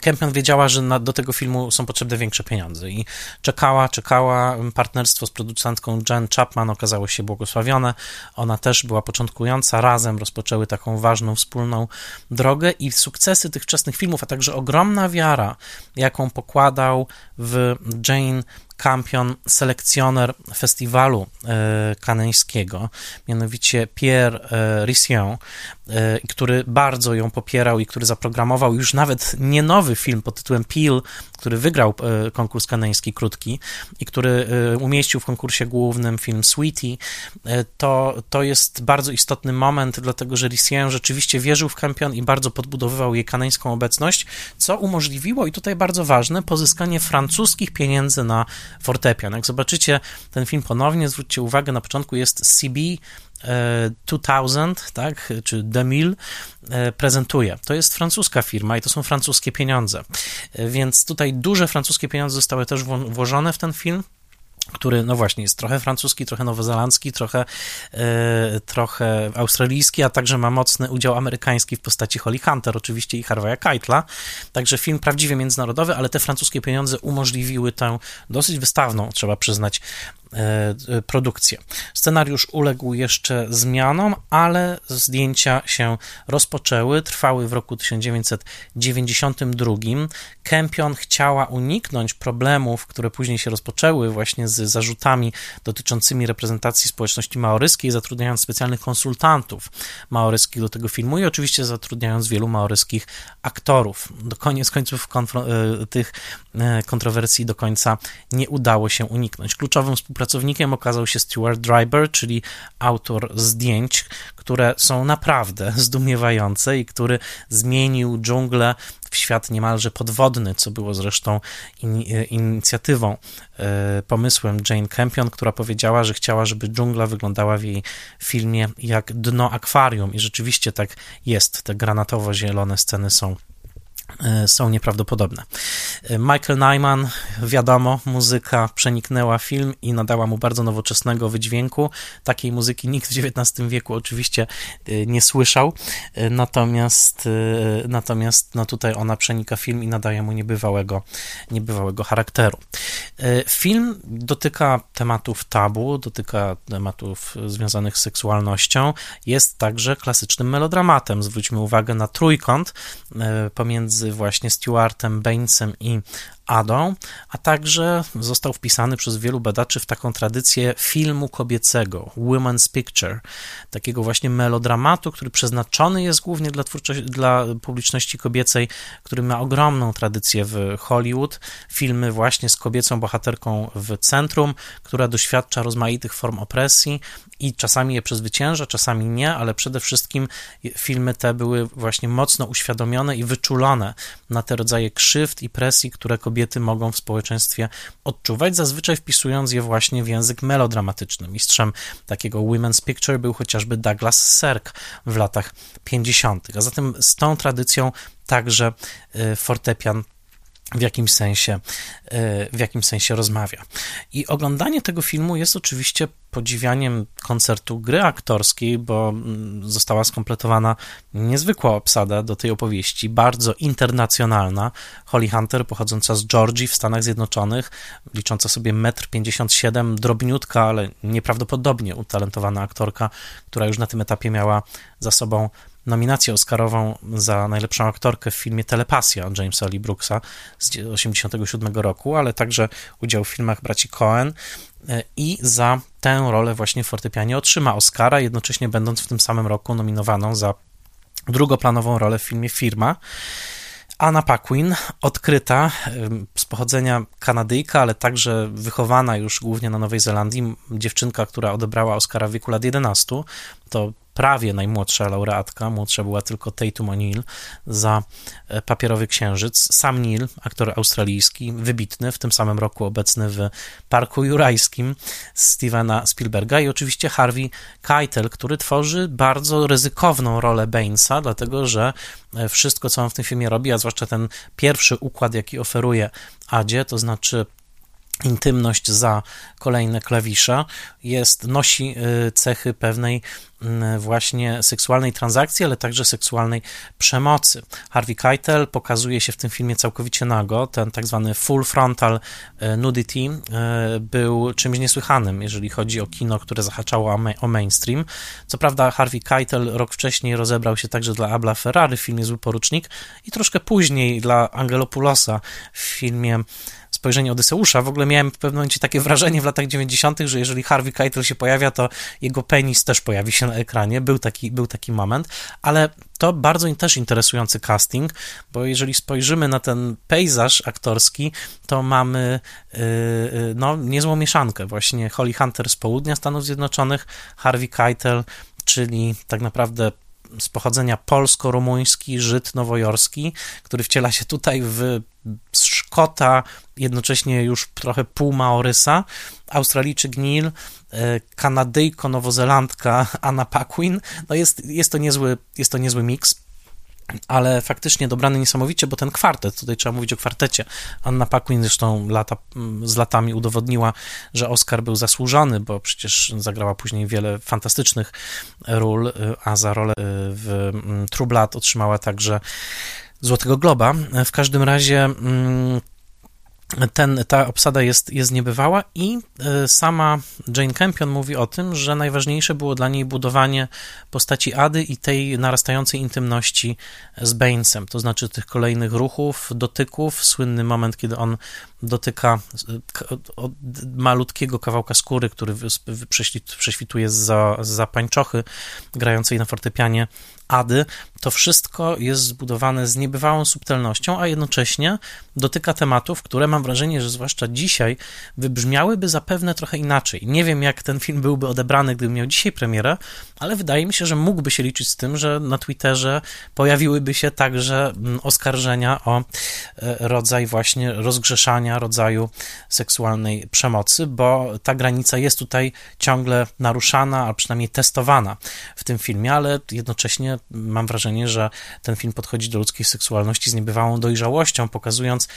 Kempion wiedziała, że na, do tego filmu są potrzebne większe pieniądze i czekała, czekała. Partnerstwo z producentką Jen Chapman okazało się błogosławione. Ona też była początkująca. Razem rozpoczęły taką ważną, wspólną drogę i sukcesy tych wczesnych filmów, a także ogromna wiara, jaką pokładał w Jane kampion, selekcjoner festiwalu e, kanańskiego, mianowicie Pierre e, Rission, e, który bardzo ją popierał i który zaprogramował już nawet nie nowy film pod tytułem Peel, który wygrał konkurs kanański krótki i który umieścił w konkursie głównym film Sweetie, to, to jest bardzo istotny moment, dlatego że Rission rzeczywiście wierzył w kampion i bardzo podbudowywał jej kanańską obecność, co umożliwiło, i tutaj bardzo ważne, pozyskanie francuskich pieniędzy na fortepian. Jak zobaczycie ten film ponownie, zwróćcie uwagę, na początku jest CB 2000, e, tak, czy Demil e, prezentuje. To jest francuska firma i to są francuskie pieniądze. E, więc tutaj duże francuskie pieniądze zostały też włożone w ten film który, no właśnie, jest trochę francuski, trochę nowozelandzki, trochę, e, trochę australijski, a także ma mocny udział amerykański w postaci Holly Hunter, oczywiście i Harvey'a Keitla. Także film prawdziwie międzynarodowy, ale te francuskie pieniądze umożliwiły tę dosyć wystawną, trzeba przyznać, produkcję. Scenariusz uległ jeszcze zmianom, ale zdjęcia się rozpoczęły, trwały w roku 1992. Kempion chciała uniknąć problemów, które później się rozpoczęły właśnie z zarzutami dotyczącymi reprezentacji społeczności maoryskiej, zatrudniając specjalnych konsultantów maoryskich do tego filmu i oczywiście zatrudniając wielu maoryskich aktorów. Do koniec końców e, tych e, kontrowersji do końca nie udało się uniknąć. Kluczowym współpracownikiem Pracownikiem okazał się Stuart Dryber, czyli autor zdjęć, które są naprawdę *laughs* zdumiewające i który zmienił dżunglę w świat niemalże podwodny, co było zresztą in, inicjatywą, e, pomysłem Jane Campion, która powiedziała, że chciała, żeby dżungla wyglądała w jej filmie jak dno akwarium i rzeczywiście tak jest. Te granatowo-zielone sceny są E, są nieprawdopodobne. E, Michael Nyman, wiadomo, muzyka przeniknęła film i nadała mu bardzo nowoczesnego wydźwięku. Takiej muzyki nikt w XIX wieku oczywiście e, nie słyszał, natomiast, natomiast no tutaj ona przenika film i nadaje mu niebywałego, niebywałego charakteru. Film dotyka tematów tabu, dotyka tematów związanych z seksualnością, jest także klasycznym melodramatem. Zwróćmy uwagę na trójkąt pomiędzy między właśnie Stewartem, Bainesem i Adą, a także został wpisany przez wielu badaczy w taką tradycję filmu kobiecego, Women's Picture, takiego właśnie melodramatu, który przeznaczony jest głównie dla, dla publiczności kobiecej, który ma ogromną tradycję w Hollywood. Filmy właśnie z kobiecą bohaterką w centrum, która doświadcza rozmaitych form opresji i czasami je przezwycięża, czasami nie, ale przede wszystkim filmy te były właśnie mocno uświadomione i wyczulone na te rodzaje krzywd i presji, które kobiety mogą w społeczeństwie odczuwać, zazwyczaj wpisując je właśnie w język melodramatyczny. Mistrzem takiego Women's Picture był chociażby Douglas Sirk w latach 50., a zatem z tą tradycją także y, fortepian w jakimś sensie, e, w jakimś sensie rozmawia. I oglądanie tego filmu jest oczywiście podziwianiem koncertu gry aktorskiej, bo mm, została skompletowana niezwykła obsada do tej opowieści, bardzo internacjonalna. Holly Hunter, pochodząca z Georgii w Stanach Zjednoczonych, licząca sobie 1,57 m, drobniutka, ale nieprawdopodobnie utalentowana aktorka, która już na tym etapie miała za sobą nominację Oscarową za najlepszą aktorkę w filmie Telepasja Jamesa Lee Brooksa z 1987 roku, ale także udział w filmach braci Cohen e, i za tę rolę właśnie w fortepianie otrzyma Oscara, jednocześnie będąc w tym samym roku nominowaną za drugoplanową rolę w filmie Firma. Anna Paquin, odkryta z pochodzenia Kanadyjka, ale także wychowana już głównie na Nowej Zelandii, dziewczynka, która odebrała Oscara w wieku lat 11, to prawie najmłodsza laureatka, młodsza była tylko Tatum O'Neill za e, Papierowy Księżyc. Sam Neill, aktor australijski, wybitny, w tym samym roku obecny w Parku Jurajskim Stevena Spielberga i oczywiście Harvey Keitel, który tworzy bardzo ryzykowną rolę Bainesa, dlatego że e, wszystko, co on w tym filmie robi, a zwłaszcza ten pierwszy układ, jaki oferuje Adzie, to znaczy intymność za kolejne klawisze, jest, nosi y, cechy pewnej właśnie seksualnej transakcji, ale także seksualnej przemocy. Harvey Keitel pokazuje się w tym filmie całkowicie nago, ten tak zwany full frontal y, nudity y, był czymś niesłychanym, jeżeli chodzi o kino, które zahaczało o mainstream. Co prawda Harvey Keitel rok wcześniej rozebrał się także dla Abla Ferrary w filmie Zły Porucznik i troszkę później dla Angelopulosa w filmie spojrzenie Odyseusza, w ogóle miałem w pewnym momencie takie wrażenie w latach 90., że jeżeli Harvey Keitel się pojawia, to jego penis też pojawi się ekranie. Był taki, był taki moment, ale to bardzo też interesujący casting, bo jeżeli spojrzymy na ten pejzaż aktorski, to mamy yy, no, niezłą mieszankę. Właśnie Holly Hunter z południa Stanów Zjednoczonych, Harvey Keitel, czyli tak naprawdę z pochodzenia polsko-rumuński, Żyd nowojorski, który wciela się tutaj w Szkota, jednocześnie już trochę pół Maorysa, Australijczyk Neil, e, Kanadyjko-Nowozelandka *laughs* Anna Paquin. No jest, jest, to niezły, jest to niezły miks ale faktycznie dobrany niesamowicie, bo ten kwartet, tutaj trzeba mówić o kwartecie. Anna Paquin zresztą lata, z latami udowodniła, że Oscar był zasłużony, bo przecież zagrała później wiele fantastycznych ról, a za rolę w True Blood otrzymała także Złotego Globa. W każdym razie mm, ten, ta obsada jest, jest niebywała i e, sama Jane Campion mówi o tym, że najważniejsze było dla niej budowanie postaci Ady i tej narastającej intymności z Bainesem, to znaczy tych kolejnych ruchów, dotyków, słynny moment, kiedy on dotyka malutkiego kawałka skóry, który prześwituje za, za pańczochy grającej na fortepianie Ady, to wszystko jest zbudowane z niebywałą subtelnością, a jednocześnie dotyka tematów, które mam wrażenie, że zwłaszcza dzisiaj wybrzmiałyby zapewne trochę inaczej. Nie wiem, jak ten film byłby odebrany, gdyby miał dzisiaj premierę, ale wydaje mi się, że mógłby się liczyć z tym, że na Twitterze pojawiłyby się także mm, oskarżenia o e, rodzaj właśnie rozgrzeszania, rodzaju seksualnej przemocy, bo ta granica jest tutaj ciągle naruszana, a przynajmniej testowana w tym filmie, ale jednocześnie mam wrażenie, że ten film podchodzi do ludzkiej seksualności z niebywałą dojrzałością, pokazując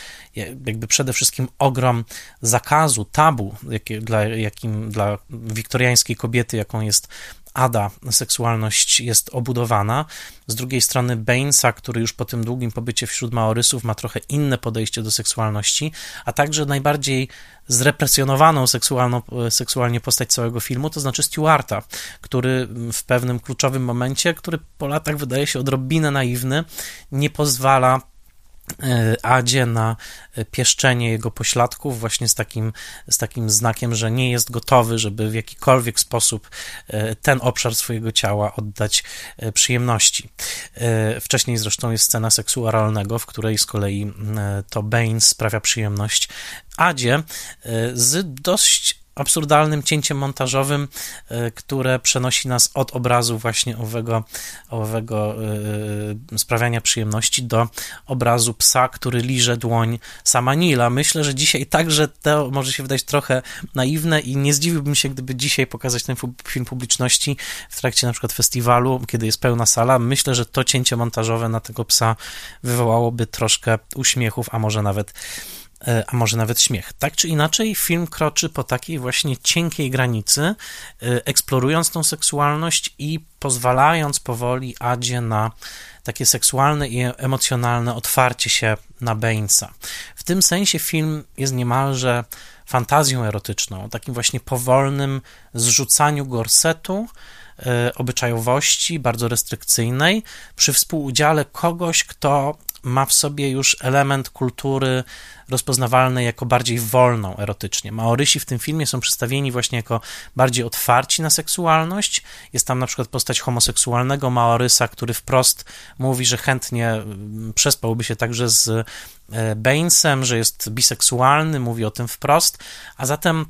jakby przede wszystkim ogrom zakazu, tabu, jakie, dla, jakim dla wiktoriańskiej kobiety, jaką jest Ada seksualność jest obudowana. Z drugiej strony Bainesa, który już po tym długim pobycie wśród Maorysów ma trochę inne podejście do seksualności, a także najbardziej zrepresjonowaną seksualną, seksualnie postać całego filmu, to znaczy Stewarta, który w pewnym kluczowym momencie, który po latach wydaje się odrobinę naiwny, nie pozwala Adzie na pieszczenie jego pośladków, właśnie z takim, z takim znakiem, że nie jest gotowy, żeby w jakikolwiek sposób e, ten obszar swojego ciała oddać e, przyjemności. Wcześniej zresztą jest scena seksualnego, w której z kolei to Bane sprawia przyjemność Adzie z dość absurdalnym cięciem montażowym, e, które przenosi nas od obrazu właśnie owego, owego yy, sprawiania przyjemności do obrazu psa, który liże dłoń sama Nila. Myślę, że dzisiaj także to może się wydać trochę naiwne i nie zdziwiłbym się, gdyby dzisiaj pokazać ten film publiczności w trakcie na przykład festiwalu, kiedy jest pełna sala. Myślę, że to cięcie montażowe na tego psa wywołałoby troszkę uśmiechów, a może nawet E, a może nawet śmiech. Tak czy inaczej, film kroczy po takiej właśnie cienkiej granicy, e, eksplorując tą seksualność i pozwalając powoli Adzie na takie seksualne i emocjonalne otwarcie się na Bainesa. W tym sensie film jest niemalże fantazją erotyczną, takim właśnie powolnym zrzucaniu gorsetu, e, obyczajowości bardzo restrykcyjnej przy współudziale kogoś, kto ma w sobie już element kultury rozpoznawalnej jako bardziej wolną erotycznie. Maorysi w tym filmie są przedstawieni właśnie jako bardziej otwarci na seksualność. Jest tam na przykład postać homoseksualnego Maorysa, który wprost mówi, że chętnie mm, przespałby się także z e, Bainesem, że jest biseksualny, mówi o tym wprost, a zatem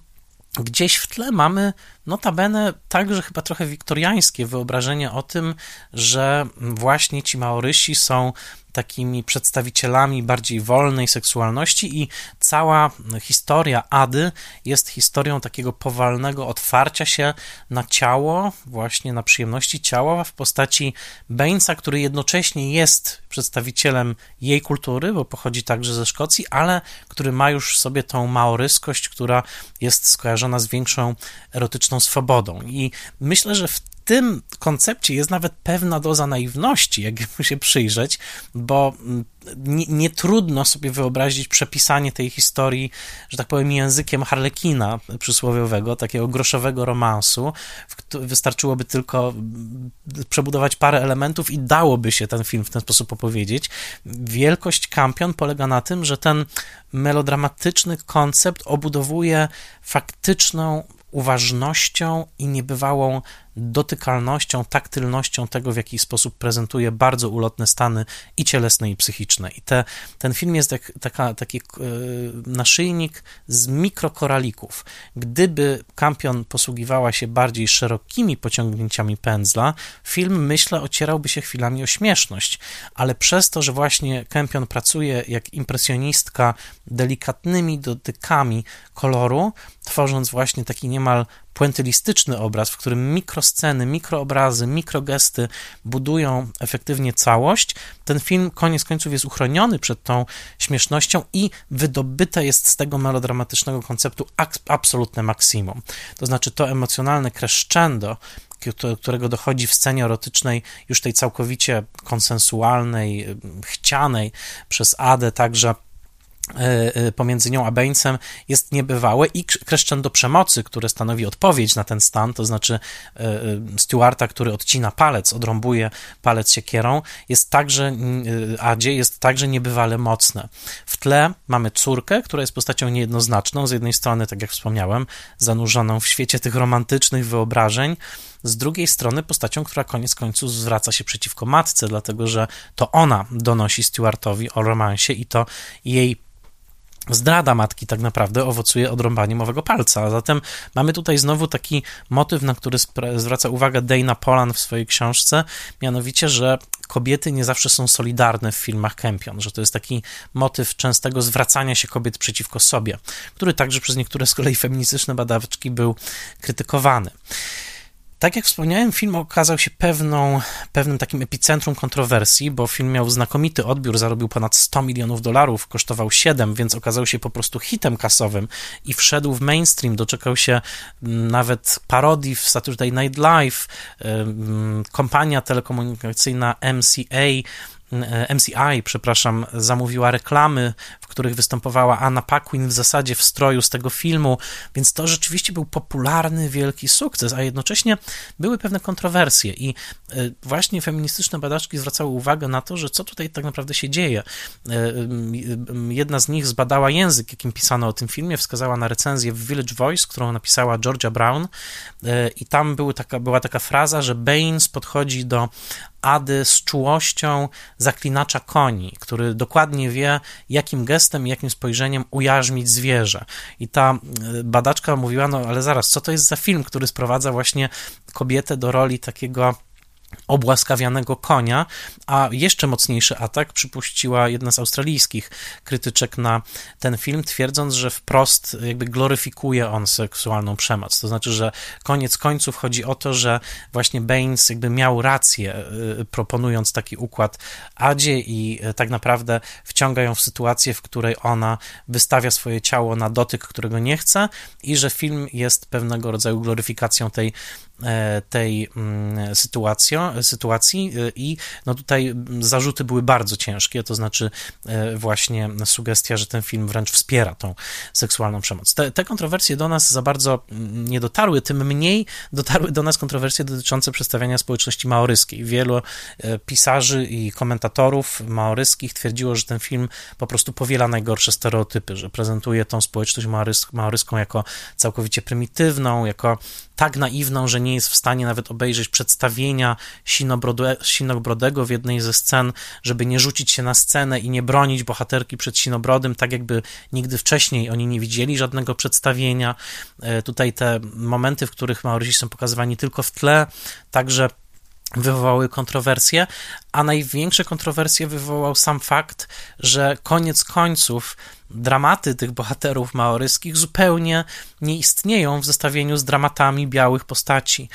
gdzieś w tle mamy notabene także chyba trochę wiktoriańskie wyobrażenie o tym, że właśnie ci Maorysi są takimi przedstawicielami bardziej wolnej seksualności i cała historia Ady jest historią takiego powolnego otwarcia się na ciało, właśnie na przyjemności ciała w postaci Bainesa, który jednocześnie jest przedstawicielem jej kultury, bo pochodzi także ze Szkocji, ale który ma już w sobie tą maoryskość, która jest skojarzona z większą erotyczną swobodą. I myślę, że w tym koncepcie jest nawet pewna doza naiwności, jakby się przyjrzeć, bo nie, nie, trudno sobie wyobrazić przepisanie tej historii, że tak powiem, językiem harlekina przysłowiowego, takiego groszowego romansu. Wystarczyłoby tylko przebudować parę elementów i dałoby się ten film w ten sposób opowiedzieć. Wielkość Kampion polega na tym, że ten melodramatyczny koncept obudowuje faktyczną uważnością i niebywałą dotykalnością, taktylnością tego, w jaki sposób prezentuje bardzo ulotne stany i cielesne, i psychiczne. I te, ten film jest jak, taka, taki e, naszyjnik z mikrokoralików. Gdyby Kampion posługiwała się bardziej szerokimi pociągnięciami pędzla, film, myślę, ocierałby się chwilami o śmieszność, ale przez to, że właśnie Kampion pracuje jak impresjonistka delikatnymi dotykami koloru, tworząc właśnie taki niemal puentylistyczny obraz, w którym mikrosceny, mikroobrazy, mikrogesty budują efektywnie całość, ten film koniec końców jest uchroniony przed tą śmiesznością i wydobyte jest z tego melodramatycznego konceptu absolutne maksimum. To znaczy to emocjonalne crescendo, którego dochodzi w scenie erotycznej, już tej całkowicie konsensualnej, chcianej przez Adę także pomiędzy nią a Bainesem jest niebywałe i crescendo przemocy, które stanowi odpowiedź na ten stan, to znaczy e, Stewarta, który odcina palec, odrąbuje palec siekierą, jest także, Adzie jest także niebywale mocne. W tle mamy córkę, która jest postacią niejednoznaczną, z jednej strony, tak jak wspomniałem, zanurzoną w świecie tych romantycznych wyobrażeń, z drugiej strony postacią, która koniec końców zwraca się przeciwko matce, dlatego że to ona donosi Stewartowi o romansie i to jej zdrada matki tak naprawdę owocuje odrąbaniem owego palca. A zatem mamy tutaj znowu taki motyw, na który zwraca uwagę Dana Polan w swojej książce, mianowicie, że kobiety nie zawsze są solidarne w filmach Kempion, że to jest taki motyw częstego zwracania się kobiet przeciwko sobie, który także przez niektóre z kolei feministyczne badaczki był krytykowany. Tak jak wspomniałem, film okazał się pewną, pewnym takim epicentrum kontrowersji, bo film miał znakomity odbiór, zarobił ponad 100 milionów dolarów, kosztował 7, więc okazał się po prostu hitem kasowym i wszedł w mainstream, doczekał się mm, nawet parodii w Saturday Night Live, kompania telekomunikacyjna MCA MCI, przepraszam, zamówiła reklamy, w których występowała Anna Paquin w zasadzie w stroju z tego filmu, więc to rzeczywiście był popularny, wielki sukces, a jednocześnie były pewne kontrowersje i e, właśnie feministyczne badaczki zwracały uwagę na to, że co tutaj tak naprawdę się dzieje. E, jedna z nich zbadała język, jakim pisano o tym filmie, wskazała na recenzję w Village Voice, którą napisała Georgia Brown e, i tam były taka, była taka fraza, że Baines podchodzi do Ady z czułością zaklinacza koni, który dokładnie wie, jakim gestem i jakim spojrzeniem ujarzmić zwierzę. I ta e, badaczka mówiła, no ale zaraz, co to jest za film, który sprowadza właśnie kobietę do roli takiego obłaskawianego konia, a jeszcze mocniejszy atak przypuściła jedna z australijskich krytyczek na ten film, twierdząc, że wprost jakby gloryfikuje on seksualną przemoc. To znaczy, że koniec końców chodzi o to, że właśnie Baines jakby miał rację, y, proponując taki układ Adzie i y, tak naprawdę wciąga ją w sytuację, w której ona wystawia swoje ciało na dotyk, którego nie chce i że film jest pewnego rodzaju gloryfikacją tej tej mm, sytuacji, sytuacji e, i no tutaj zarzuty były bardzo ciężkie, to znaczy e, właśnie sugestia, że ten film wręcz wspiera tą seksualną przemoc. Te, te kontrowersje do nas za bardzo mm, nie dotarły, tym mniej dotarły do nas kontrowersje dotyczące przedstawiania społeczności maoryskiej. Wielu pisarzy i komentatorów maoryskich twierdziło, że ten film po prostu powiela najgorsze stereotypy, że prezentuje tą społeczność maoryską jako całkowicie prymitywną, jako tak naiwną, że nie jest w stanie nawet obejrzeć przedstawienia Sinobrodego w jednej ze scen, żeby nie rzucić się na scenę i nie bronić bohaterki przed Sinobrodym, tak jakby nigdy wcześniej oni nie widzieli żadnego przedstawienia. E, tutaj te momenty, w których Maorysi są pokazywani tylko w tle, także wywołały kontrowersje, a największe kontrowersje wywołał sam fakt, że koniec końców dramaty tych bohaterów maoryskich zupełnie nie istnieją w zestawieniu z dramatami białych postaci.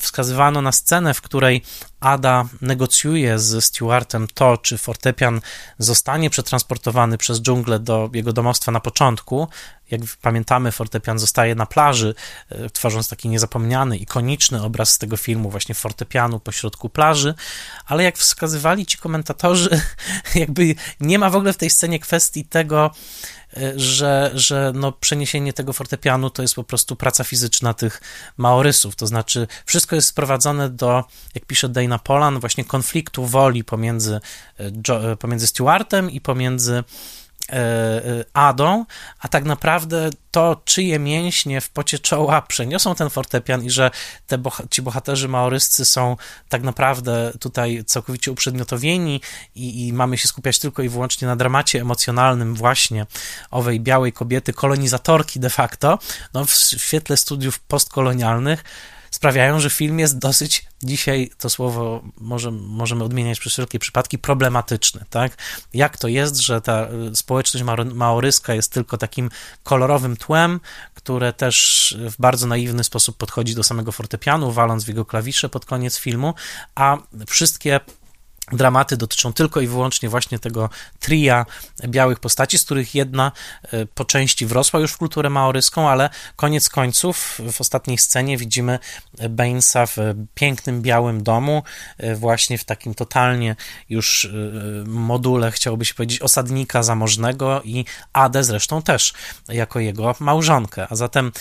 Wskazywano na scenę, w której Ada negocjuje ze Stewartem to, czy fortepian zostanie przetransportowany przez dżunglę do jego domostwa na początku. Jak pamiętamy, fortepian zostaje na plaży, e, tworząc taki niezapomniany, ikoniczny obraz z tego filmu, właśnie fortepianu pośrodku plaży, ale jak wskazywali ci komentatorzy, *laughs* jakby nie ma w ogóle w tej scenie kwestii tego, e, że, że no przeniesienie tego fortepianu to jest po prostu praca fizyczna tych maorysów, to znaczy wszystko jest sprowadzone do, jak pisze Dana Polan, właśnie konfliktu woli pomiędzy, e, pomiędzy Stewartem i pomiędzy E, e, Adą, a tak naprawdę to, czyje mięśnie w pocie czoła przeniosą ten fortepian i że te boha ci bohaterzy maoryscy są tak naprawdę tutaj całkowicie uprzedmiotowieni i, i mamy się skupiać tylko i wyłącznie na dramacie emocjonalnym właśnie owej białej kobiety, kolonizatorki de facto, no w świetle studiów postkolonialnych sprawiają, że film jest dosyć dzisiaj, to słowo może, możemy odmieniać przez wszelkie przypadki, problematyczny, tak? Jak to jest, że ta y, społeczność maoryska jest tylko takim kolorowym tłem, które też w bardzo naiwny sposób podchodzi do samego fortepianu, waląc w jego klawisze pod koniec filmu, a wszystkie dramaty dotyczą tylko i wyłącznie właśnie tego tria białych postaci, z których jedna e, po części wrosła już w kulturę maoryską, ale koniec końców w ostatniej scenie widzimy Bainesa w pięknym białym domu, e, właśnie w takim totalnie już e, module, chciałoby się powiedzieć, osadnika zamożnego i Adę zresztą też jako jego małżonkę. A zatem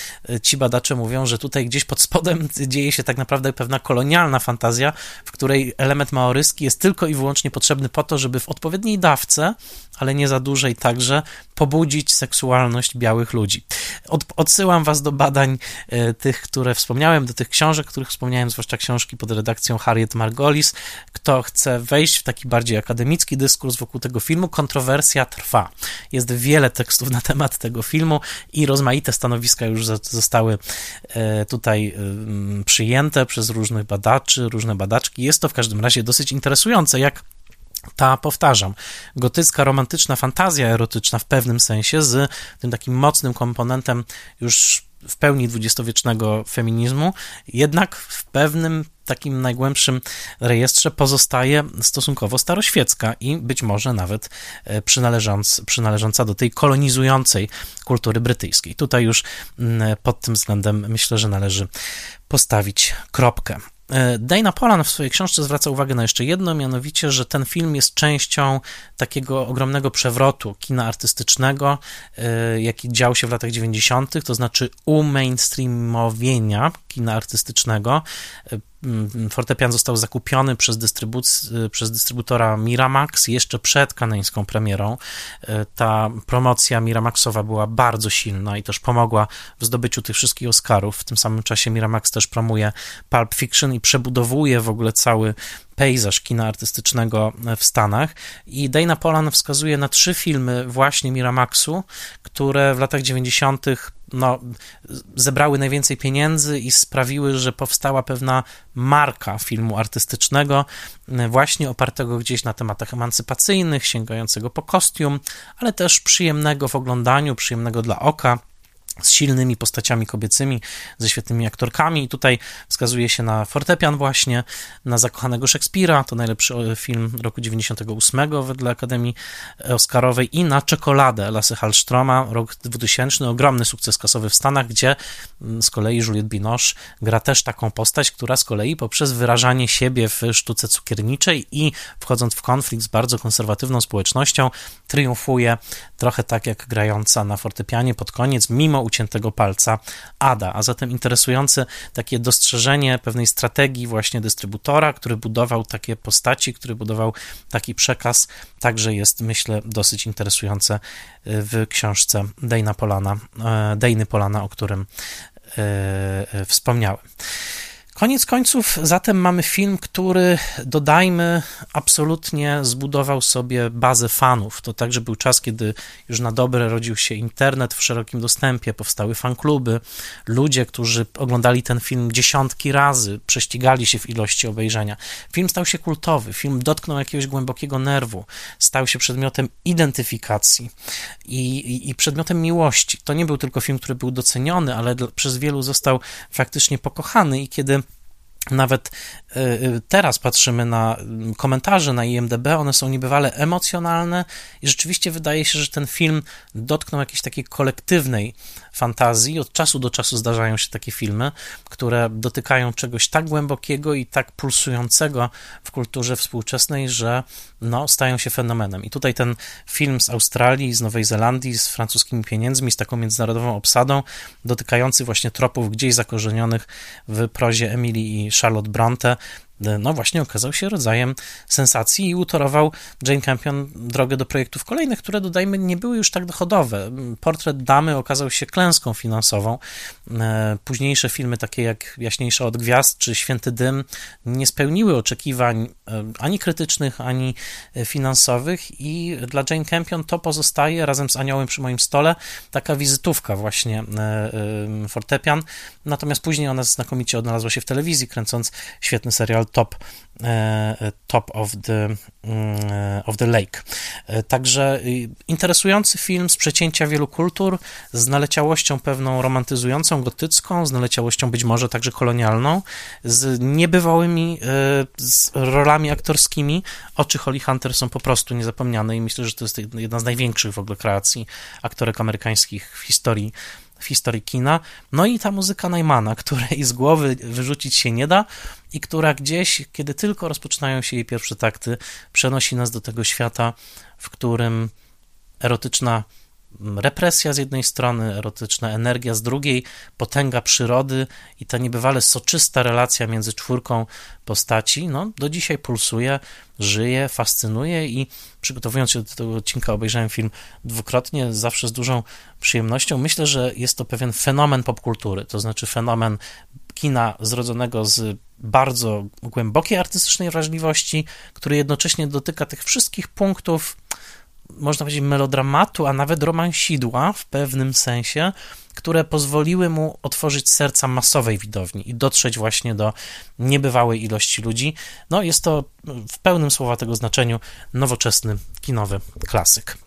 ci badacze mówią, że tutaj gdzieś pod spodem *laughs* dzieje się tak naprawdę pewna kolonialna fantazja, w której element maoryski jest tylko tylko i wyłącznie potrzebny po to, żeby w odpowiedniej dawce, ale nie za dużej także, pobudzić seksualność białych ludzi. Od, odsyłam Was do badań e, tych, które wspomniałem, do tych książek, których wspomniałem, zwłaszcza książki pod redakcją Harriet Margolis. Kto chce wejść w taki bardziej akademicki dyskurs wokół tego filmu, kontrowersja trwa. Jest wiele tekstów na temat tego filmu i rozmaite stanowiska już zostały e, tutaj przyjęte przez różnych badaczy, różne badaczki. Jest to w każdym razie dosyć interesujące, jak ta, powtarzam, gotycka, romantyczna fantazja erotyczna w pewnym sensie z tym takim mocnym komponentem już w pełni dwudziestowiecznego feminizmu, jednak w pewnym takim najgłębszym rejestrze pozostaje stosunkowo staroświecka i być może nawet e, przynależąc, przynależąca do tej kolonizującej kultury brytyjskiej. Tutaj już mm, pod tym względem myślę, że należy postawić kropkę. E, Dana Polan w swojej książce zwraca uwagę na jeszcze jedno, mianowicie, że ten film jest częścią takiego ogromnego przewrotu kina artystycznego, e, jaki dział się w latach 90., to znaczy umainstreamowienia kina artystycznego. Mm, fortepian został zakupiony przez, dystrybuc- przez dystrybutora Miramax jeszcze przed kanańską premierą. E, ta promocja Miramaxowa była bardzo silna i też pomogła w zdobyciu tych wszystkich Oscarów. W tym samym czasie Miramax też promuje Pulp Fiction i przebudowuje w ogóle cały pejzaż kina artystycznego w Stanach. I Dana Polan wskazuje na trzy filmy właśnie Miramaxu, które w latach 90. No, zebrały najwięcej pieniędzy i sprawiły, że powstała pewna marka filmu artystycznego, właśnie opartego gdzieś na tematach emancypacyjnych, sięgającego po kostium, ale też przyjemnego w oglądaniu, przyjemnego dla oka z silnymi postaciami kobiecymi, ze świetnymi aktorkami. I tutaj wskazuje się na fortepian właśnie, na Zakochanego Szekspira, to najlepszy e, film roku 98 wedle Akademii Oscarowej. I na Czekoladę Lasy Hallstroma, rok 2000, ogromny sukces kasowy w Stanach, gdzie mm, z kolei Juliette Binoche gra też taką postać, która z kolei poprzez wyrażanie siebie w sztuce cukierniczej i wchodząc w konflikt z bardzo konserwatywną społecznością, triumfuje trochę tak jak grająca na fortepianie pod koniec, mimo uciętego palca Ada. A zatem interesujące takie dostrzeżenie pewnej strategii właśnie dystrybutora, który budował takie postaci, który budował taki przekaz, także jest, myślę, dosyć interesujące w książce Dejna Polana, e, Dejny Polana, o którym wspomniałem. Koniec końców, zatem mamy film, który, dodajmy, absolutnie zbudował sobie bazę fanów. To także był czas, kiedy już na dobre rodził się internet w szerokim dostępie, powstały fankluby. Ludzie, którzy oglądali ten film dziesiątki razy, prześcigali się w ilości obejrzenia. Film stał się kultowy, film dotknął jakiegoś głębokiego nerwu, stał się przedmiotem identyfikacji i, i, i przedmiotem miłości. To nie był tylko film, który był doceniony, ale przez wielu został faktycznie pokochany i kiedy nawet teraz patrzymy na mm, komentarze na IMDb, one są niebywale emocjonalne i rzeczywiście wydaje się, że ten film dotknął jakiejś takiej kolektywnej fantazji. Od czasu do czasu zdarzają się takie filmy, które dotykają czegoś tak głębokiego i tak pulsującego w kulturze współczesnej, że no, stają się fenomenem. I tutaj ten film z Australii, z Nowej Zelandii, z francuskimi pieniędzmi, z taką międzynarodową obsadą, dotykający właśnie tropów gdzieś zakorzenionych w prozie Emilii i Charlotte Bronte, no właśnie okazał się rodzajem sensacji i utorował Jane Campion drogę do projektów kolejnych, które dodajmy nie były już tak dochodowe. Portret Damy okazał się klęską finansową. E, późniejsze filmy takie jak Jaśniejsza od Gwiazd czy Święty Dym nie spełniły oczekiwań e, ani krytycznych, ani finansowych i dla Jane Campion to pozostaje razem z Aniołem przy moim stole taka wizytówka właśnie e, fortepian. Natomiast później ona znakomicie odnalazła się w telewizji, kręcąc świetny serial top, e, top of, the, mm, of the Lake. E, także y, interesujący film z przecięcia wielu kultur, z naleciałością pewną romantyzującą, gotycką, z naleciałością być może także kolonialną, z niebywałymi e, z rolami aktorskimi. Oczy Holly Hunter są po prostu niezapomniane i myślę, że to jest jedna z największych w ogóle kreacji aktorek amerykańskich w historii w historii kina. No i ta muzyka Najmana, której z głowy wyrzucić się nie da i która gdzieś, kiedy tylko rozpoczynają się jej pierwsze takty, przenosi nas do tego świata, w którym erotyczna represja z jednej strony, erotyczna energia z drugiej, potęga przyrody i ta niebywale soczysta relacja między czwórką postaci, no, do dzisiaj pulsuje, żyje, fascynuje i przygotowując się do tego odcinka obejrzałem film dwukrotnie, zawsze z dużą przyjemnością. Myślę, że jest to pewien fenomen popkultury, to znaczy fenomen kina zrodzonego z bardzo głębokiej artystycznej wrażliwości, który jednocześnie dotyka tych wszystkich punktów można powiedzieć, melodramatu, a nawet romansidła w pewnym sensie, które pozwoliły mu otworzyć serca masowej widowni i dotrzeć właśnie do niebywałej ilości ludzi. No, jest to w pełnym słowa tego znaczeniu nowoczesny kinowy klasyk.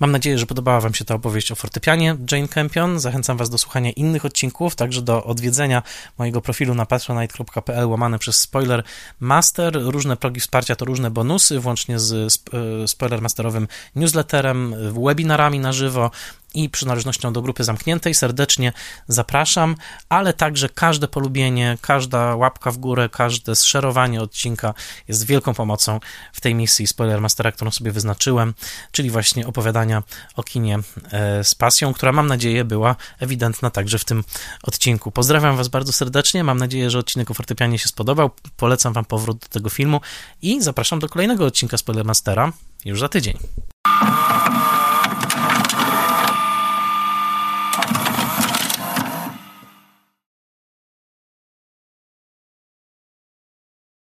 Mam nadzieję, że podobała Wam się ta opowieść o fortepianie Jane Campion. Zachęcam Was do słuchania innych odcinków, także do odwiedzenia mojego profilu na patronite.pl łamane przez Spoiler Master. Różne progi wsparcia to różne bonusy, włącznie z e, Spoiler Masterowym newsletterem, webinarami na żywo, i przynależnością do grupy zamkniętej. Serdecznie zapraszam, ale także każde polubienie, każda łapka w górę, każde zszerowanie odcinka jest wielką pomocą w tej misji Spoilermastera, którą sobie wyznaczyłem, czyli właśnie opowiadania o kinie e, z pasją, która mam nadzieję była ewidentna także w tym odcinku. Pozdrawiam Was bardzo serdecznie, mam nadzieję, że odcinek o fortepianie się spodobał, polecam Wam powrót do tego filmu i zapraszam do kolejnego odcinka Spoilermastera już za tydzień.